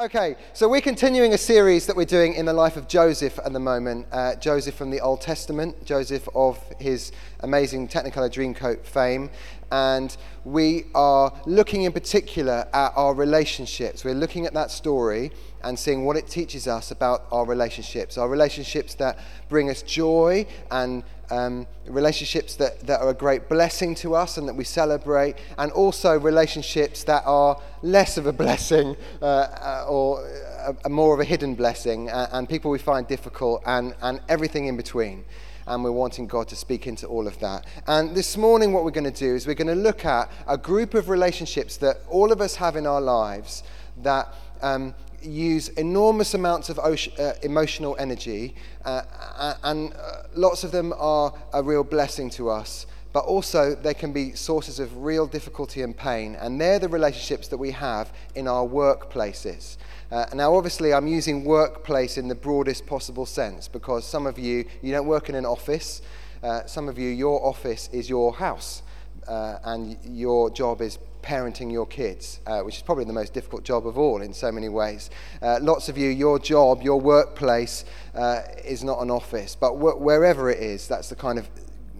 Okay, so we're continuing a series that we're doing in the life of Joseph at the moment. Uh, Joseph from the Old Testament, Joseph of his amazing Technicolor Dreamcoat fame. And we are looking in particular at our relationships. We're looking at that story and seeing what it teaches us about our relationships. Our relationships that bring us joy and um, relationships that, that are a great blessing to us and that we celebrate, and also relationships that are less of a blessing uh, uh, or a, a more of a hidden blessing, uh, and people we find difficult, and, and everything in between. And we're wanting God to speak into all of that. And this morning, what we're going to do is we're going to look at a group of relationships that all of us have in our lives that um, use enormous amounts of uh, emotional energy, uh, and uh, lots of them are a real blessing to us. But also, they can be sources of real difficulty and pain, and they're the relationships that we have in our workplaces. Uh, now, obviously, I'm using workplace in the broadest possible sense because some of you, you don't work in an office. Uh, some of you, your office is your house, uh, and your job is parenting your kids, uh, which is probably the most difficult job of all in so many ways. Uh, lots of you, your job, your workplace uh, is not an office, but wh- wherever it is, that's the kind of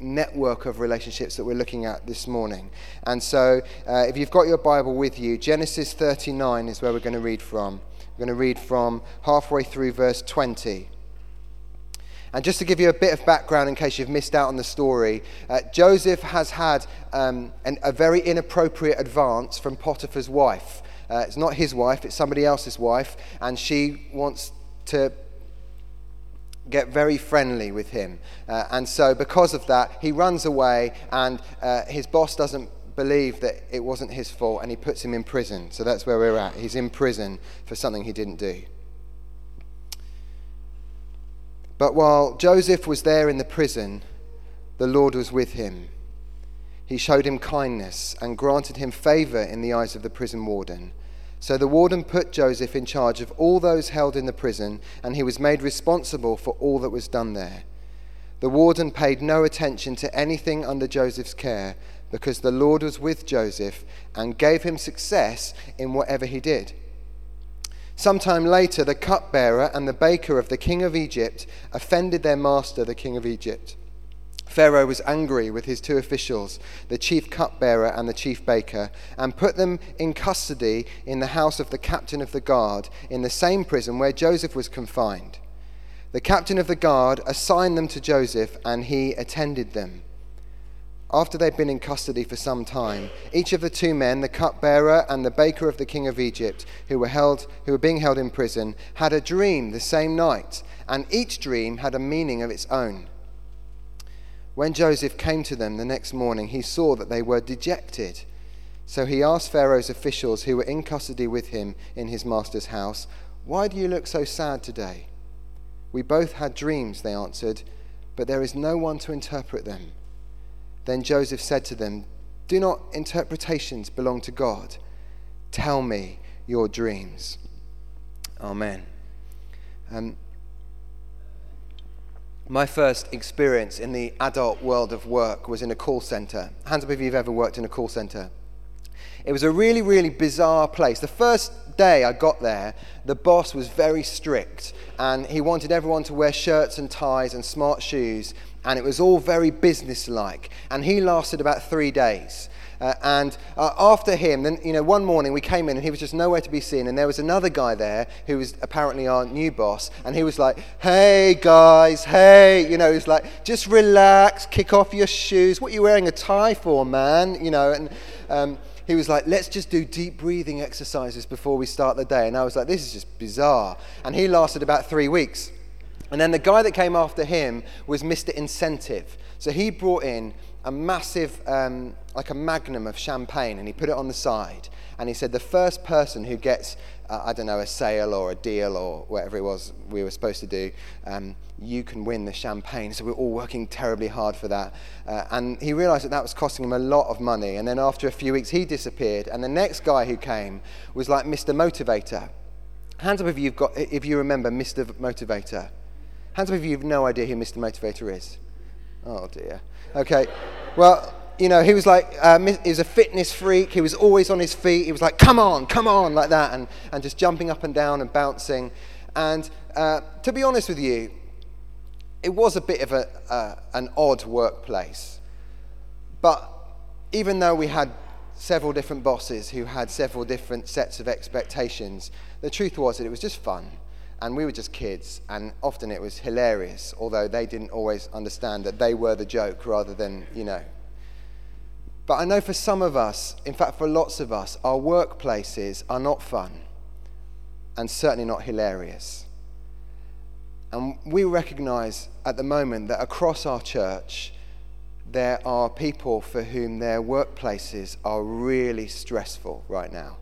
network of relationships that we're looking at this morning. And so, uh, if you've got your Bible with you, Genesis 39 is where we're going to read from. We're going to read from halfway through verse 20. And just to give you a bit of background in case you've missed out on the story, uh, Joseph has had um, an, a very inappropriate advance from Potiphar's wife. Uh, it's not his wife, it's somebody else's wife, and she wants to get very friendly with him. Uh, and so, because of that, he runs away, and uh, his boss doesn't believe that it wasn't his fault, and he puts him in prison. So, that's where we're at. He's in prison for something he didn't do. But while Joseph was there in the prison, the Lord was with him. He showed him kindness and granted him favor in the eyes of the prison warden. So the warden put Joseph in charge of all those held in the prison, and he was made responsible for all that was done there. The warden paid no attention to anything under Joseph's care, because the Lord was with Joseph and gave him success in whatever he did. Sometime later, the cupbearer and the baker of the king of Egypt offended their master, the king of Egypt. Pharaoh was angry with his two officials, the chief cupbearer and the chief baker, and put them in custody in the house of the captain of the guard, in the same prison where Joseph was confined. The captain of the guard assigned them to Joseph, and he attended them. After they'd been in custody for some time, each of the two men, the cupbearer and the baker of the king of Egypt, who were, held, who were being held in prison, had a dream the same night, and each dream had a meaning of its own. When Joseph came to them the next morning, he saw that they were dejected. So he asked Pharaoh's officials who were in custody with him in his master's house, Why do you look so sad today? We both had dreams, they answered, but there is no one to interpret them. Then Joseph said to them, Do not interpretations belong to God? Tell me your dreams. Amen. Um, my first experience in the adult world of work was in a call center. Hands up if you've ever worked in a call center. It was a really, really bizarre place. The first day I got there, the boss was very strict and he wanted everyone to wear shirts and ties and smart shoes and it was all very businesslike. And he lasted about three days. Uh, and uh, after him, then you know, one morning we came in and he was just nowhere to be seen. And there was another guy there who was apparently our new boss, and he was like, "Hey guys, hey," you know, he's like, "Just relax, kick off your shoes. What are you wearing a tie for, man?" You know, and. Um, he was like, let's just do deep breathing exercises before we start the day. And I was like, this is just bizarre. And he lasted about three weeks. And then the guy that came after him was Mr. Incentive. So he brought in a massive, um, like a magnum of champagne, and he put it on the side. And he said, the first person who gets, uh, I don't know, a sale or a deal or whatever it was we were supposed to do, um, you can win the champagne. So we're all working terribly hard for that. Uh, and he realized that that was costing him a lot of money. And then after a few weeks, he disappeared. And the next guy who came was like Mr. Motivator. Hands up if, you've got, if you remember Mr. Motivator. Hands up if you have no idea who Mr. Motivator is. Oh dear. Okay. Well, you know, he was like, uh, he was a fitness freak. He was always on his feet. He was like, come on, come on, like that, and, and just jumping up and down and bouncing. And uh, to be honest with you, it was a bit of a, uh, an odd workplace. But even though we had several different bosses who had several different sets of expectations, the truth was that it was just fun. And we were just kids, and often it was hilarious, although they didn't always understand that they were the joke rather than, you know, but I know for some of us, in fact, for lots of us, our workplaces are not fun and certainly not hilarious. And we recognize at the moment that across our church, there are people for whom their workplaces are really stressful right now.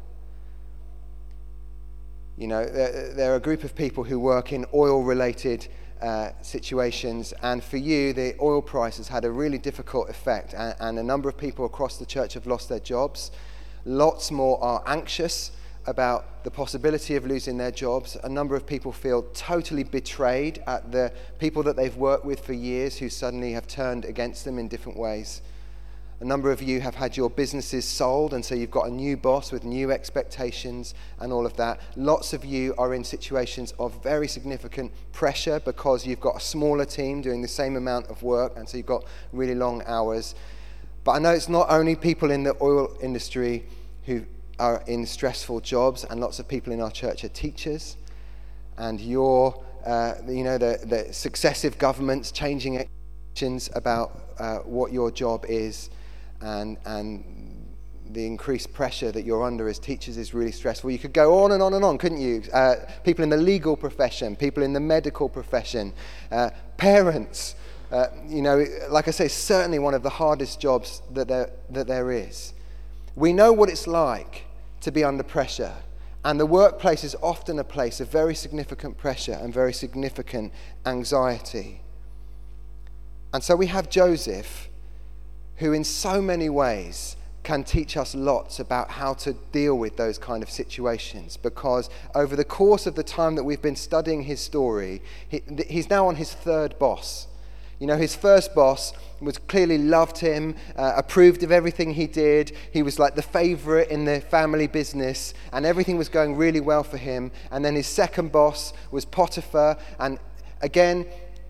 You know, there, there are a group of people who work in oil related uh, situations. And for you, the oil price has had a really difficult effect, and, and a number of people across the church have lost their jobs. Lots more are anxious about the possibility of losing their jobs. A number of people feel totally betrayed at the people that they've worked with for years who suddenly have turned against them in different ways. A number of you have had your businesses sold, and so you've got a new boss with new expectations and all of that. Lots of you are in situations of very significant pressure because you've got a smaller team doing the same amount of work, and so you've got really long hours. But I know it's not only people in the oil industry who are in stressful jobs, and lots of people in our church are teachers, and your, uh, you know, the, the successive governments changing expectations about uh, what your job is and, and the increased pressure that you're under as teachers is really stressful. You could go on and on and on, couldn't you? Uh, people in the legal profession, people in the medical profession, uh, parents. Uh, you know, like I say, certainly one of the hardest jobs that there, that there is. We know what it's like to be under pressure. And the workplace is often a place of very significant pressure and very significant anxiety. And so we have Joseph who, in so many ways, can teach us lots about how to deal with those kind of situations because over the course of the time that we've been studying his story, he, he's now on his third boss. You know, his first boss was clearly loved him, uh, approved of everything he did. He was like the favorite in the family business, and everything was going really well for him. And then his second boss was Potiphar, and again,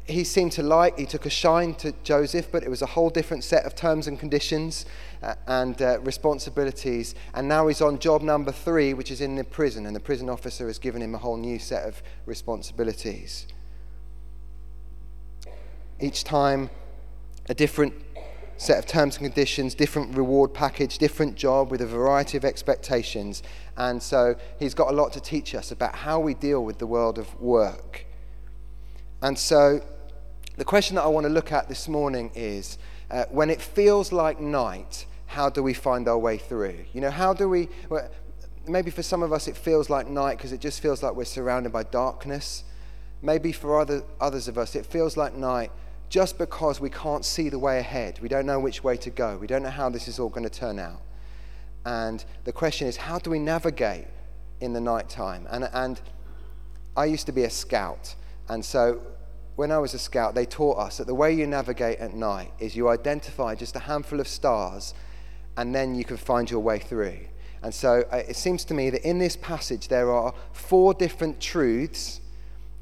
he seemed to like. He took a shine to Joseph, but it was a whole different set of terms and conditions uh, and uh, responsibilities. And now he's on job number three, which is in the prison, and the prison officer has given him a whole new set of responsibilities. Each time, a different set of terms and conditions, different reward package, different job with a variety of expectations. And so he's got a lot to teach us about how we deal with the world of work. And so the question that I want to look at this morning is uh, when it feels like night, how do we find our way through? You know, how do we, well, maybe for some of us it feels like night because it just feels like we're surrounded by darkness. Maybe for other, others of us it feels like night just because we can't see the way ahead. We don't know which way to go. We don't know how this is all going to turn out. And the question is, how do we navigate in the night time? And, and I used to be a scout. And so when I was a scout, they taught us that the way you navigate at night is you identify just a handful of stars and then you can find your way through. And so uh, it seems to me that in this passage there are four different truths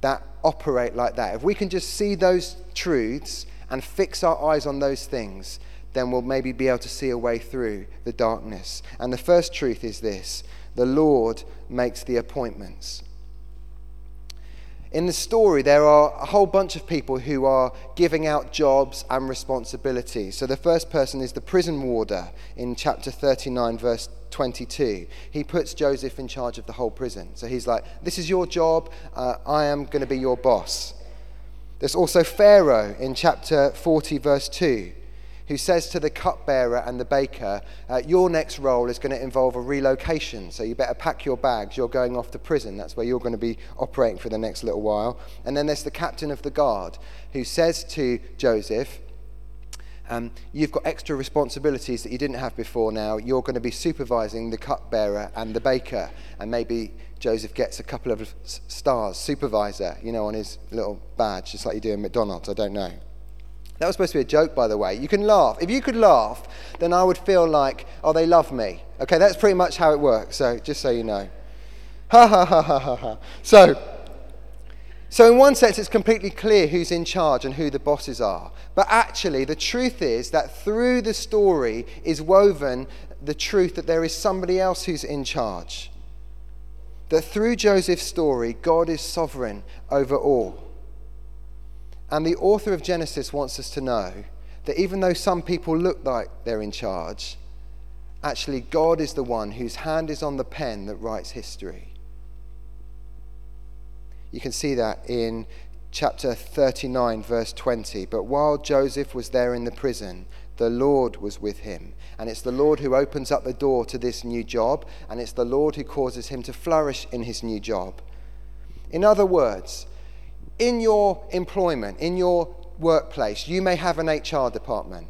that operate like that. If we can just see those truths and fix our eyes on those things, then we'll maybe be able to see a way through the darkness. And the first truth is this the Lord makes the appointments. In the story, there are a whole bunch of people who are giving out jobs and responsibilities. So the first person is the prison warder in chapter 39, verse 22. He puts Joseph in charge of the whole prison. So he's like, This is your job, uh, I am going to be your boss. There's also Pharaoh in chapter 40, verse 2 who says to the cupbearer and the baker, uh, Your next role is going to involve a relocation, so you better pack your bags. You're going off to prison. That's where you're going to be operating for the next little while. And then there's the captain of the guard who says to Joseph, um, you've got extra responsibilities that you didn't have before now. You're going to be supervising the cupbearer and the baker. And maybe Joseph gets a couple of stars, supervisor, you know, on his little badge, just like you do in McDonald's. I don't know. That was supposed to be a joke, by the way. You can laugh. If you could laugh, then I would feel like, oh, they love me. Okay, that's pretty much how it works. So just so you know. Ha ha ha ha ha ha. So, so in one sense, it's completely clear who's in charge and who the bosses are. But actually, the truth is that through the story is woven the truth that there is somebody else who's in charge. That through Joseph's story, God is sovereign over all. And the author of Genesis wants us to know that even though some people look like they're in charge, actually, God is the one whose hand is on the pen that writes history. You can see that in chapter 39, verse 20. But while Joseph was there in the prison, the Lord was with him. And it's the Lord who opens up the door to this new job, and it's the Lord who causes him to flourish in his new job. In other words, in your employment, in your workplace, you may have an HR department.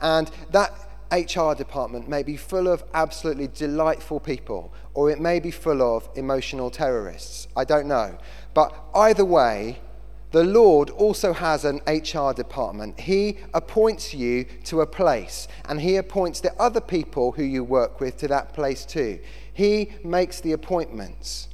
And that HR department may be full of absolutely delightful people, or it may be full of emotional terrorists. I don't know. But either way, the Lord also has an HR department. He appoints you to a place, and He appoints the other people who you work with to that place too. He makes the appointments.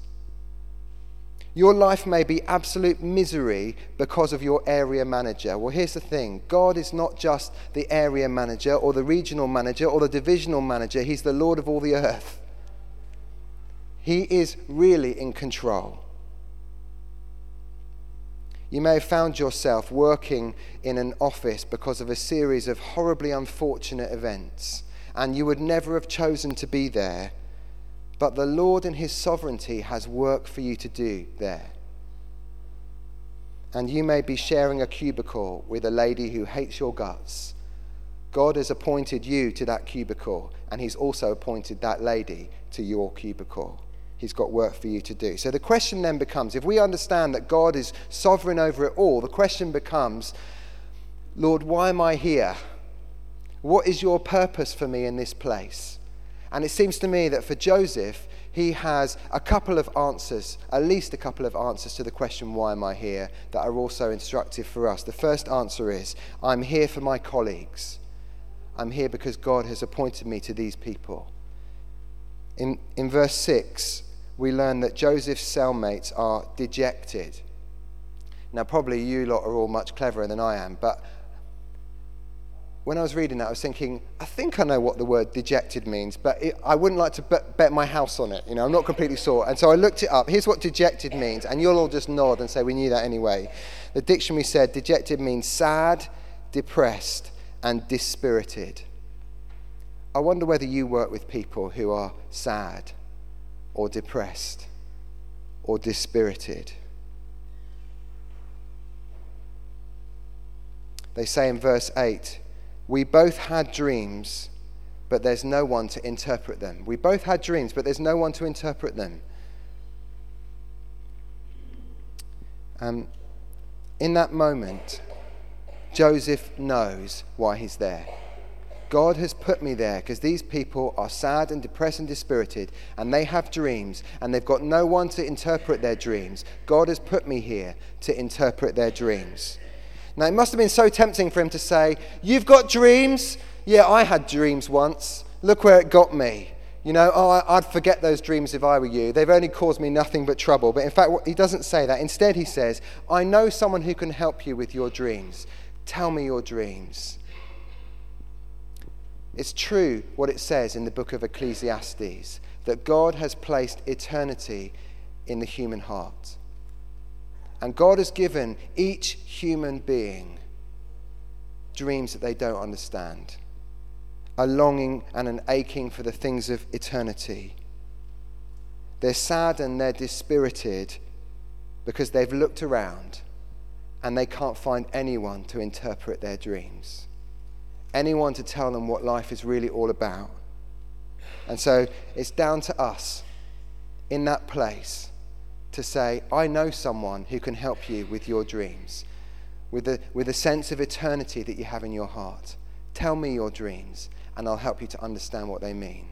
Your life may be absolute misery because of your area manager. Well, here's the thing God is not just the area manager or the regional manager or the divisional manager, He's the Lord of all the earth. He is really in control. You may have found yourself working in an office because of a series of horribly unfortunate events, and you would never have chosen to be there but the Lord, in His sovereignty, has work for you to do there. And you may be sharing a cubicle with a lady who hates your guts. God has appointed you to that cubicle, and He's also appointed that lady to your cubicle. He's got work for you to do. So the question then becomes if we understand that God is sovereign over it all, the question becomes Lord, why am I here? What is your purpose for me in this place? And it seems to me that for Joseph, he has a couple of answers, at least a couple of answers to the question, Why am I here? that are also instructive for us. The first answer is, I'm here for my colleagues. I'm here because God has appointed me to these people. In, in verse 6, we learn that Joseph's cellmates are dejected. Now, probably you lot are all much cleverer than I am, but when I was reading that, I was thinking, I think I know what the word dejected means, but it, I wouldn't like to bet, bet, my house on it. You know, I'm not completely sure. And so I looked it up. Here's what dejected means, and you'll all just nod and say, we knew that anyway. The dictionary said dejected means sad, depressed, and dispirited. I wonder whether you work with people who are sad, or depressed, or dispirited. They say in verse 8, we both had dreams, but there's no one to interpret them. We both had dreams, but there's no one to interpret them. Um, in that moment, Joseph knows why he's there. God has put me there because these people are sad and depressed and dispirited, and they have dreams, and they've got no one to interpret their dreams. God has put me here to interpret their dreams. Now, it must have been so tempting for him to say, You've got dreams? Yeah, I had dreams once. Look where it got me. You know, oh, I'd forget those dreams if I were you. They've only caused me nothing but trouble. But in fact, he doesn't say that. Instead, he says, I know someone who can help you with your dreams. Tell me your dreams. It's true what it says in the book of Ecclesiastes that God has placed eternity in the human heart. And God has given each human being dreams that they don't understand, a longing and an aching for the things of eternity. They're sad and they're dispirited because they've looked around and they can't find anyone to interpret their dreams, anyone to tell them what life is really all about. And so it's down to us in that place to say, I know someone who can help you with your dreams, with a, with a sense of eternity that you have in your heart. Tell me your dreams, and I'll help you to understand what they mean.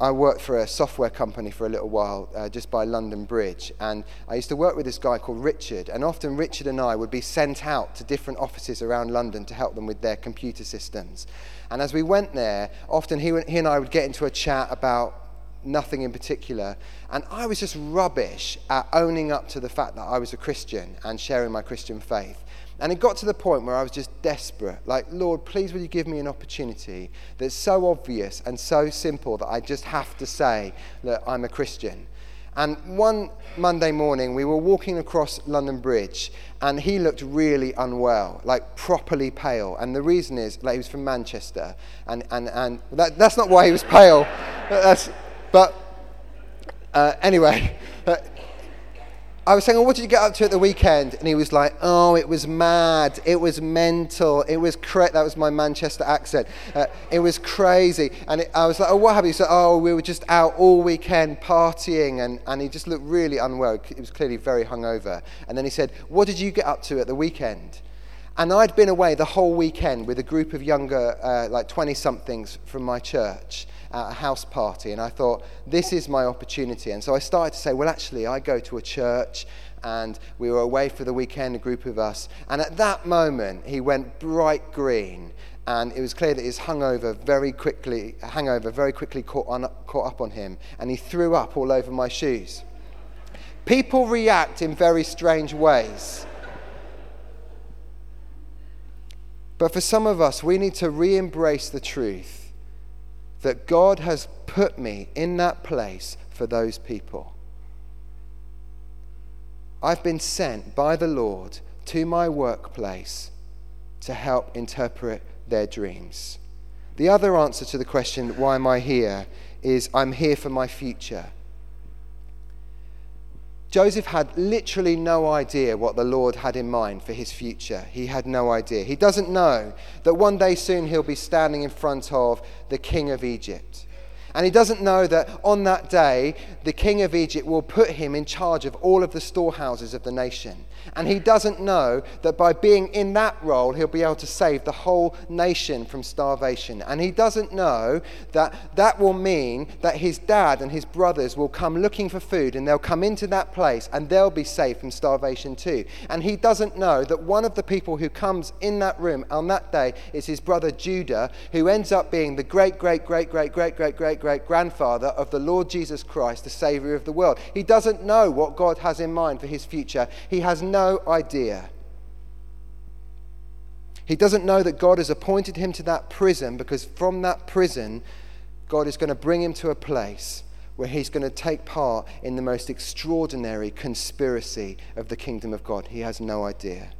I worked for a software company for a little while uh, just by London Bridge. And I used to work with this guy called Richard. And often Richard and I would be sent out to different offices around London to help them with their computer systems. And as we went there, often he, he and I would get into a chat about nothing in particular. And I was just rubbish at owning up to the fact that I was a Christian and sharing my Christian faith. And it got to the point where I was just desperate. Like, Lord, please will you give me an opportunity that's so obvious and so simple that I just have to say that I'm a Christian. And one Monday morning, we were walking across London Bridge, and he looked really unwell, like properly pale. And the reason is like, he was from Manchester, and, and, and that, that's not why he was pale. That's, but uh, anyway, uh, I was saying, well, what did you get up to at the weekend? And he was like, oh, it was mad. It was mental. It was cra-. That was my Manchester accent. Uh, it was crazy. And it, I was like, oh, what happened? He said, oh, we were just out all weekend partying. And, and he just looked really unwell. He was clearly very hungover. And then he said, what did you get up to at the weekend? And I'd been away the whole weekend with a group of younger, uh, like 20 somethings from my church at a house party, and I thought, this is my opportunity. And so I started to say, well, actually, I go to a church, and we were away for the weekend, a group of us. And at that moment, he went bright green, and it was clear that his hangover very quickly, hangover very quickly caught, on, caught up on him, and he threw up all over my shoes. People react in very strange ways. But for some of us, we need to re embrace the truth that God has put me in that place for those people. I've been sent by the Lord to my workplace to help interpret their dreams. The other answer to the question, why am I here, is I'm here for my future. Joseph had literally no idea what the Lord had in mind for his future. He had no idea. He doesn't know that one day soon he'll be standing in front of the king of Egypt. And he doesn't know that on that day, the king of Egypt will put him in charge of all of the storehouses of the nation. And he doesn't know that by being in that role, he'll be able to save the whole nation from starvation. And he doesn't know that that will mean that his dad and his brothers will come looking for food and they'll come into that place and they'll be saved from starvation too. And he doesn't know that one of the people who comes in that room on that day is his brother Judah, who ends up being the great, great, great, great, great, great, great, great grandfather of the Lord Jesus Christ, the Savior of the world. He doesn't know what God has in mind for his future. He has no idea. He doesn't know that God has appointed him to that prison because from that prison, God is going to bring him to a place where he's going to take part in the most extraordinary conspiracy of the kingdom of God. He has no idea.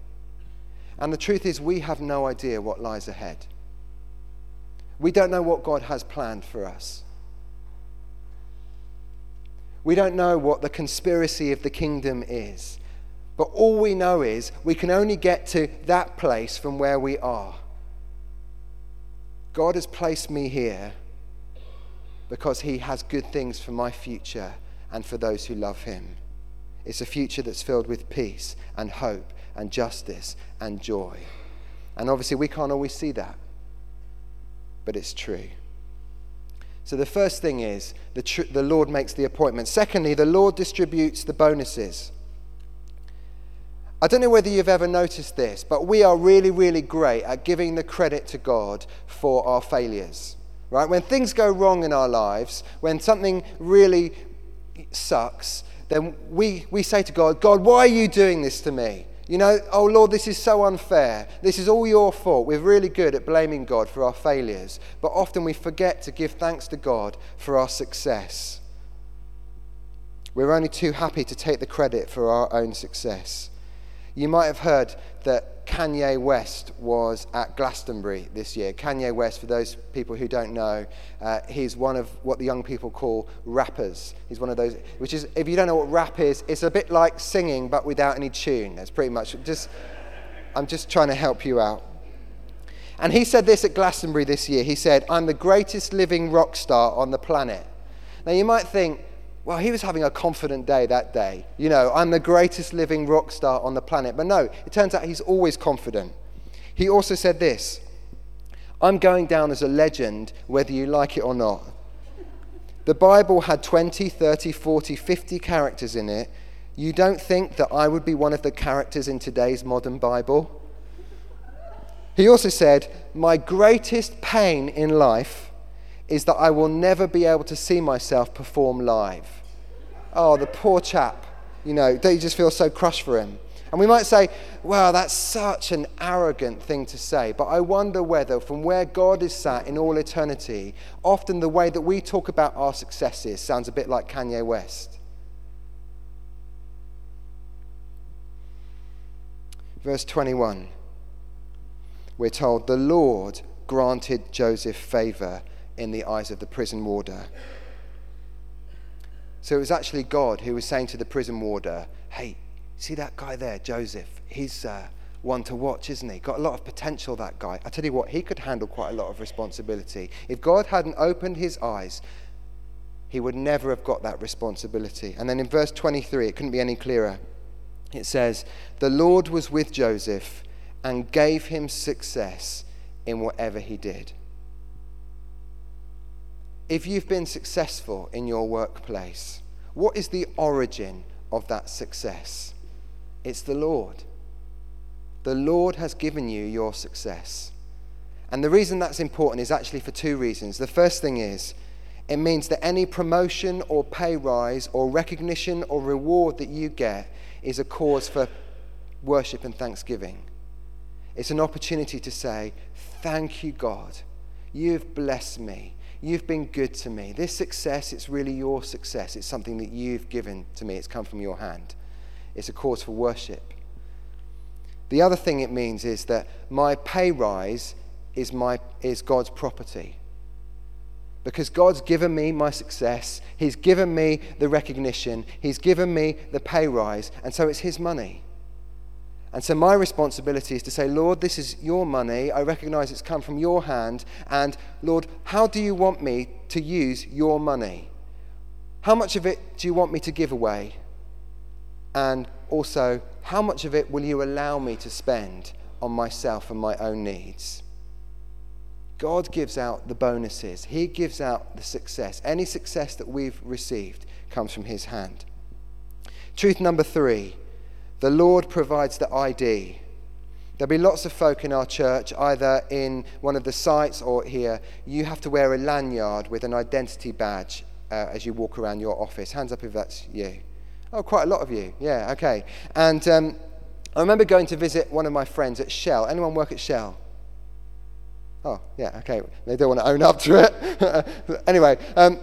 And the truth is, we have no idea what lies ahead. We don't know what God has planned for us. We don't know what the conspiracy of the kingdom is. But all we know is we can only get to that place from where we are. God has placed me here because He has good things for my future and for those who love Him. It's a future that's filled with peace and hope and justice and joy. And obviously, we can't always see that, but it's true. So, the first thing is the, tr- the Lord makes the appointment. Secondly, the Lord distributes the bonuses. I don't know whether you've ever noticed this, but we are really, really great at giving the credit to God for our failures. Right? When things go wrong in our lives, when something really sucks, then we, we say to God, God, why are you doing this to me? You know, oh Lord, this is so unfair. This is all your fault. We're really good at blaming God for our failures, but often we forget to give thanks to God for our success. We're only too happy to take the credit for our own success. You might have heard that Kanye West was at Glastonbury this year. Kanye West, for those people who don't know, uh, he's one of what the young people call rappers. He's one of those, which is, if you don't know what rap is, it's a bit like singing but without any tune. That's pretty much just, I'm just trying to help you out. And he said this at Glastonbury this year. He said, I'm the greatest living rock star on the planet. Now you might think, well, he was having a confident day that day. You know, I'm the greatest living rock star on the planet. But no, it turns out he's always confident. He also said this I'm going down as a legend, whether you like it or not. the Bible had 20, 30, 40, 50 characters in it, you don't think that I would be one of the characters in today's modern Bible? He also said, My greatest pain in life is that I will never be able to see myself perform live. Oh, the poor chap. You know, don't you just feel so crushed for him. And we might say, wow, that's such an arrogant thing to say. But I wonder whether, from where God is sat in all eternity, often the way that we talk about our successes sounds a bit like Kanye West. Verse 21, we're told, The Lord granted Joseph favor in the eyes of the prison warder. So it was actually God who was saying to the prison warder, Hey, see that guy there, Joseph? He's uh, one to watch, isn't he? Got a lot of potential, that guy. I tell you what, he could handle quite a lot of responsibility. If God hadn't opened his eyes, he would never have got that responsibility. And then in verse 23, it couldn't be any clearer. It says, The Lord was with Joseph and gave him success in whatever he did. If you've been successful in your workplace, what is the origin of that success? It's the Lord. The Lord has given you your success. And the reason that's important is actually for two reasons. The first thing is, it means that any promotion or pay rise or recognition or reward that you get is a cause for worship and thanksgiving. It's an opportunity to say, Thank you, God. You've blessed me. You've been good to me. This success, it's really your success. It's something that you've given to me, it's come from your hand. It's a cause for worship. The other thing it means is that my pay rise is, my, is God's property. Because God's given me my success, He's given me the recognition, He's given me the pay rise, and so it's His money. And so my responsibility is to say, Lord, this is your money. I recognize it's come from your hand. And Lord, how do you want me to use your money? How much of it do you want me to give away? And also, how much of it will you allow me to spend on myself and my own needs? God gives out the bonuses, He gives out the success. Any success that we've received comes from His hand. Truth number three the Lord provides the ID. There'll be lots of folk in our church, either in one of the sites or here. You have to wear a lanyard with an identity badge uh, as you walk around your office. Hands up if that's you. Oh, quite a lot of you. Yeah, okay. And um, I remember going to visit one of my friends at Shell. Anyone work at Shell? Oh, yeah, okay. They don't want to own up to it. anyway, um,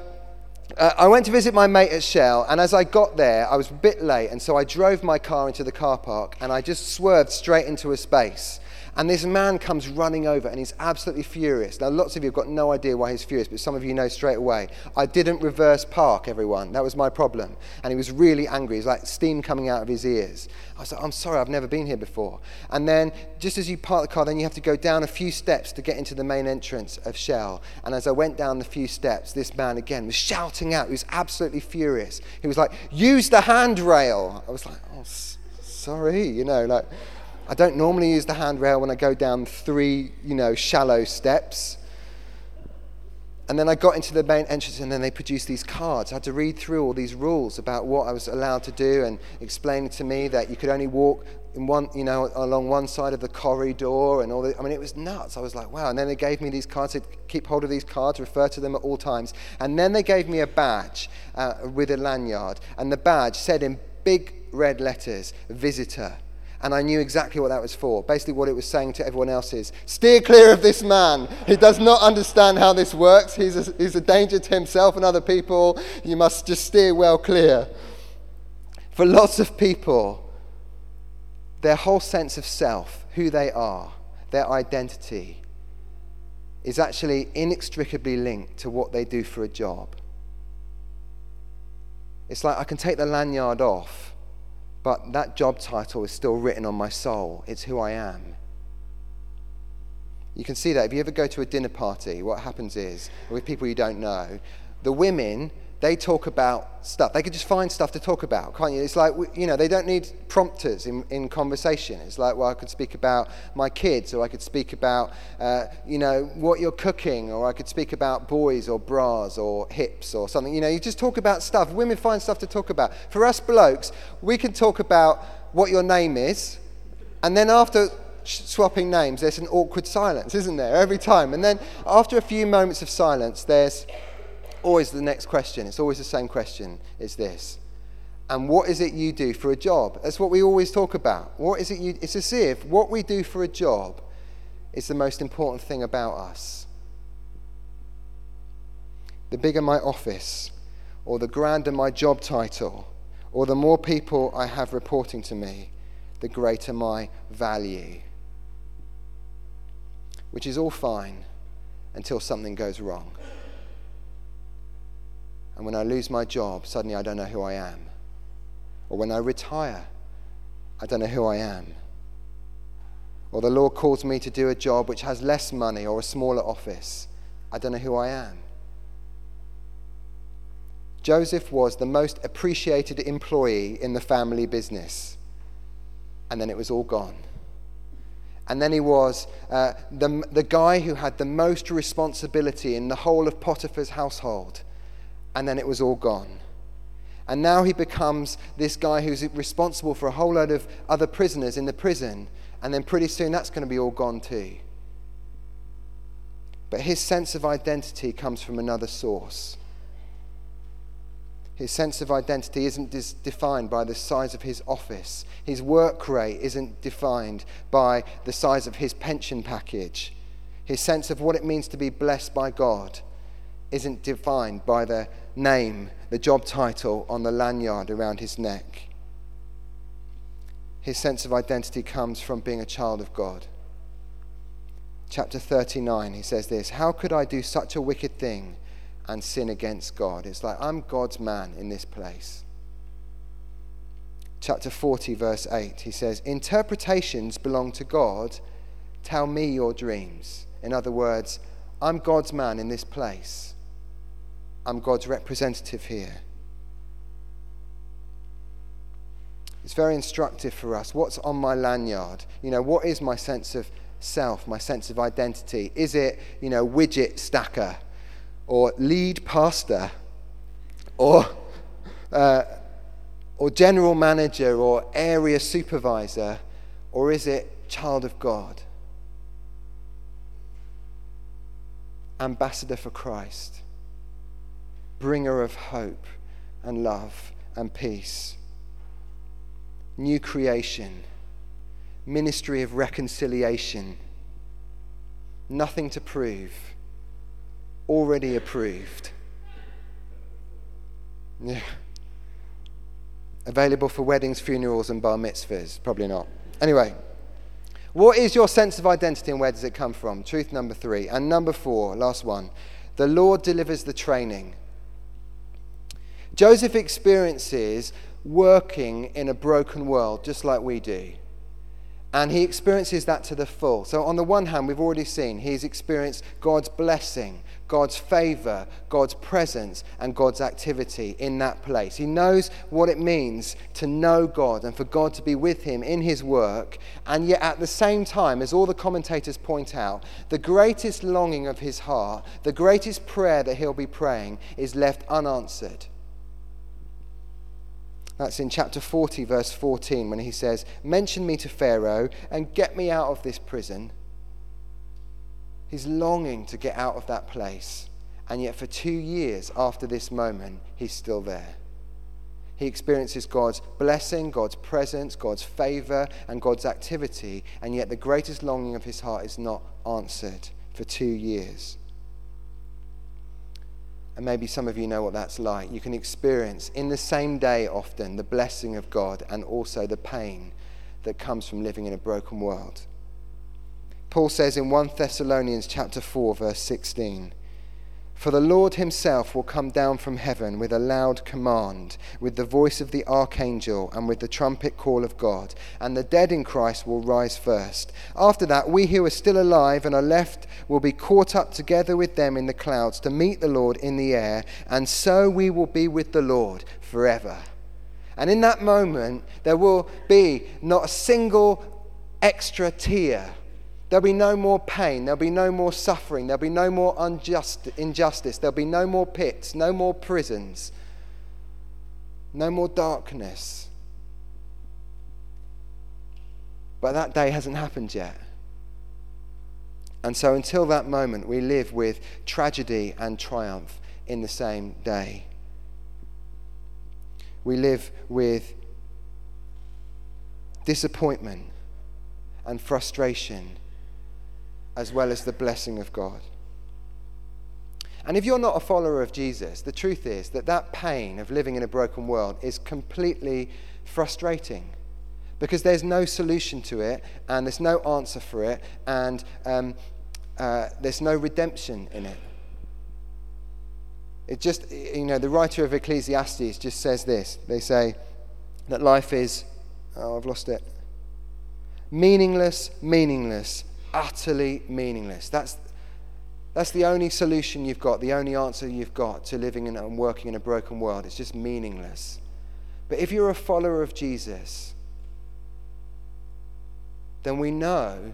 uh, I went to visit my mate at Shell, and as I got there, I was a bit late, and so I drove my car into the car park, and I just swerved straight into a space. And this man comes running over and he's absolutely furious. Now, lots of you have got no idea why he's furious, but some of you know straight away. I didn't reverse park, everyone. That was my problem. And he was really angry. He's like steam coming out of his ears. I was like, I'm sorry, I've never been here before. And then, just as you park the car, then you have to go down a few steps to get into the main entrance of Shell. And as I went down the few steps, this man again was shouting out. He was absolutely furious. He was like, Use the handrail. I was like, Oh, sorry, you know, like. I don't normally use the handrail when I go down three, you know, shallow steps. And then I got into the main entrance, and then they produced these cards. I had to read through all these rules about what I was allowed to do, and explaining to me that you could only walk in one, you know, along one side of the corridor, and all. The, I mean, it was nuts. I was like, wow. And then they gave me these cards. to keep hold of these cards, refer to them at all times. And then they gave me a badge uh, with a lanyard, and the badge said in big red letters, "Visitor." And I knew exactly what that was for. Basically, what it was saying to everyone else is steer clear of this man. He does not understand how this works. He's a, he's a danger to himself and other people. You must just steer well clear. For lots of people, their whole sense of self, who they are, their identity, is actually inextricably linked to what they do for a job. It's like I can take the lanyard off but that job title is still written on my soul. It's who I am. You can see that if you ever go to a dinner party, what happens is, with people you don't know, the women they talk about stuff. They could just find stuff to talk about, can't you? It's like, you know, they don't need prompters in, in conversation. It's like, well, I could speak about my kids, or I could speak about, uh, you know, what you're cooking, or I could speak about boys, or bras, or hips, or something. You know, you just talk about stuff. Women find stuff to talk about. For us blokes, we can talk about what your name is, and then after swapping names, there's an awkward silence, isn't there, every time? And then after a few moments of silence, there's always the next question. It's always the same question. It's this. And what is it you do for a job? That's what we always talk about. What is it you it's as if what we do for a job is the most important thing about us. The bigger my office, or the grander my job title, or the more people I have reporting to me, the greater my value. Which is all fine until something goes wrong. And when I lose my job, suddenly I don't know who I am. Or when I retire, I don't know who I am. Or the Lord calls me to do a job which has less money or a smaller office. I don't know who I am. Joseph was the most appreciated employee in the family business. And then it was all gone. And then he was uh, the, the guy who had the most responsibility in the whole of Potiphar's household and then it was all gone. And now he becomes this guy who's responsible for a whole load of other prisoners in the prison, and then pretty soon that's going to be all gone too. But his sense of identity comes from another source. His sense of identity isn't dis- defined by the size of his office. His work rate isn't defined by the size of his pension package. His sense of what it means to be blessed by God isn't defined by the name, the job title on the lanyard around his neck. His sense of identity comes from being a child of God. Chapter 39, he says this How could I do such a wicked thing and sin against God? It's like I'm God's man in this place. Chapter 40, verse 8, he says, Interpretations belong to God. Tell me your dreams. In other words, I'm God's man in this place. I'm God's representative here. It's very instructive for us. What's on my lanyard? You know, what is my sense of self, my sense of identity? Is it, you know, widget stacker or lead pastor or, uh, or general manager or area supervisor? Or is it child of God? Ambassador for Christ bringer of hope and love and peace. New creation, ministry of reconciliation, nothing to prove, already approved. Yeah. Available for weddings, funerals, and bar mitzvahs? Probably not. Anyway, what is your sense of identity and where does it come from? Truth number three. And number four, last one. The Lord delivers the training. Joseph experiences working in a broken world just like we do. And he experiences that to the full. So, on the one hand, we've already seen he's experienced God's blessing, God's favor, God's presence, and God's activity in that place. He knows what it means to know God and for God to be with him in his work. And yet, at the same time, as all the commentators point out, the greatest longing of his heart, the greatest prayer that he'll be praying, is left unanswered. That's in chapter 40, verse 14, when he says, Mention me to Pharaoh and get me out of this prison. He's longing to get out of that place. And yet, for two years after this moment, he's still there. He experiences God's blessing, God's presence, God's favor, and God's activity. And yet, the greatest longing of his heart is not answered for two years. And maybe some of you know what that's like. You can experience in the same day often the blessing of God and also the pain that comes from living in a broken world. Paul says in 1 Thessalonians chapter 4 verse 16, For the Lord himself will come down from heaven with a loud command, with the voice of the archangel, and with the trumpet call of God, and the dead in Christ will rise first. After that, we who are still alive and are left will be caught up together with them in the clouds to meet the Lord in the air, and so we will be with the Lord forever. And in that moment, there will be not a single extra tear There'll be no more pain. There'll be no more suffering. There'll be no more unjust, injustice. There'll be no more pits, no more prisons, no more darkness. But that day hasn't happened yet. And so until that moment, we live with tragedy and triumph in the same day. We live with disappointment and frustration as well as the blessing of God. And if you're not a follower of Jesus, the truth is that that pain of living in a broken world is completely frustrating because there's no solution to it and there's no answer for it and um, uh, there's no redemption in it. It just, you know, the writer of Ecclesiastes just says this. They say that life is, oh, I've lost it. Meaningless, meaningless, utterly meaningless. That's, that's the only solution you've got, the only answer you've got to living in, and working in a broken world. It's just meaningless. But if you're a follower of Jesus, then we know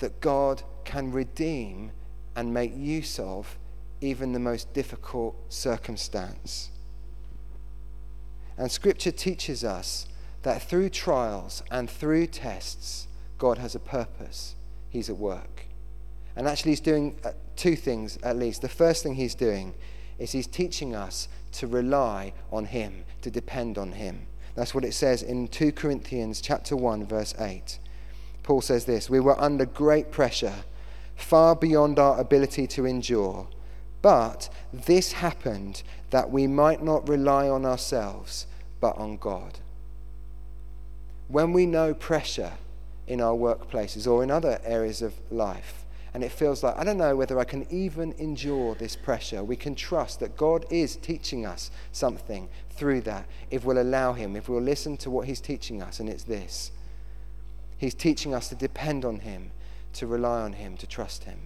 that God can redeem and make use of even the most difficult circumstance. And Scripture teaches us that through trials and through tests, God has a purpose he's at work. And actually, he's doing uh, two things at least. The first thing he's doing is he's teaching us to rely on him, to depend on him. That's what it says in 2 Corinthians chapter 1 verse 8. Paul says this, we were under great pressure, far beyond our ability to endure. But this happened that we might not rely on ourselves, but on God. When we know pressure, in our workplaces or in other areas of life. And it feels like, I don't know whether I can even endure this pressure. We can trust that God is teaching us something through that if we'll allow Him, if we'll listen to what He's teaching us. And it's this He's teaching us to depend on Him, to rely on Him, to trust Him.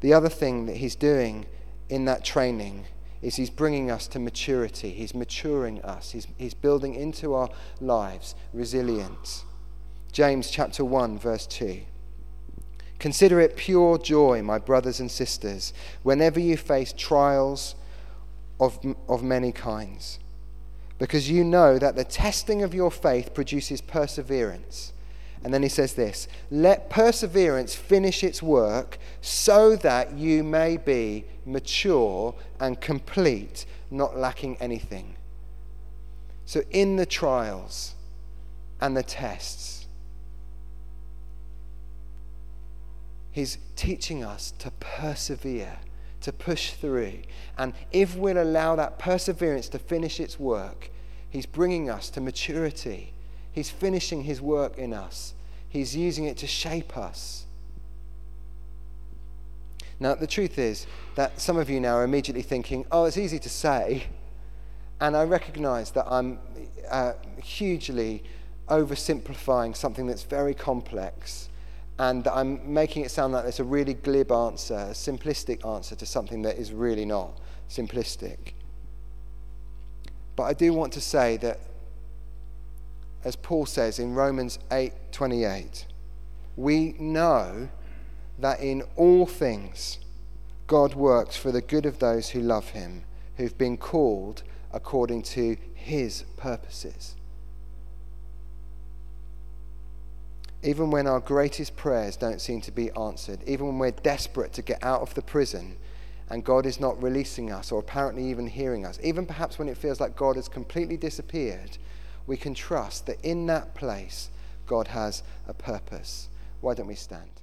The other thing that He's doing in that training is he's bringing us to maturity. He's maturing us. He's, he's building into our lives resilience. James chapter 1, verse 2. Consider it pure joy, my brothers and sisters, whenever you face trials of, of many kinds, because you know that the testing of your faith produces perseverance. And then he says this let perseverance finish its work so that you may be mature and complete, not lacking anything. So, in the trials and the tests, He's teaching us to persevere, to push through. And if we'll allow that perseverance to finish its work, He's bringing us to maturity. He's finishing His work in us, He's using it to shape us. Now, the truth is that some of you now are immediately thinking, oh, it's easy to say. And I recognize that I'm uh, hugely oversimplifying something that's very complex and I'm making it sound like it's a really glib answer, a simplistic answer to something that is really not simplistic. But I do want to say that, as Paul says in Romans 8:28, we know that in all things God works for the good of those who love him, who've been called according to his purposes. Even when our greatest prayers don't seem to be answered, even when we're desperate to get out of the prison and God is not releasing us or apparently even hearing us, even perhaps when it feels like God has completely disappeared, we can trust that in that place, God has a purpose. Why don't we stand?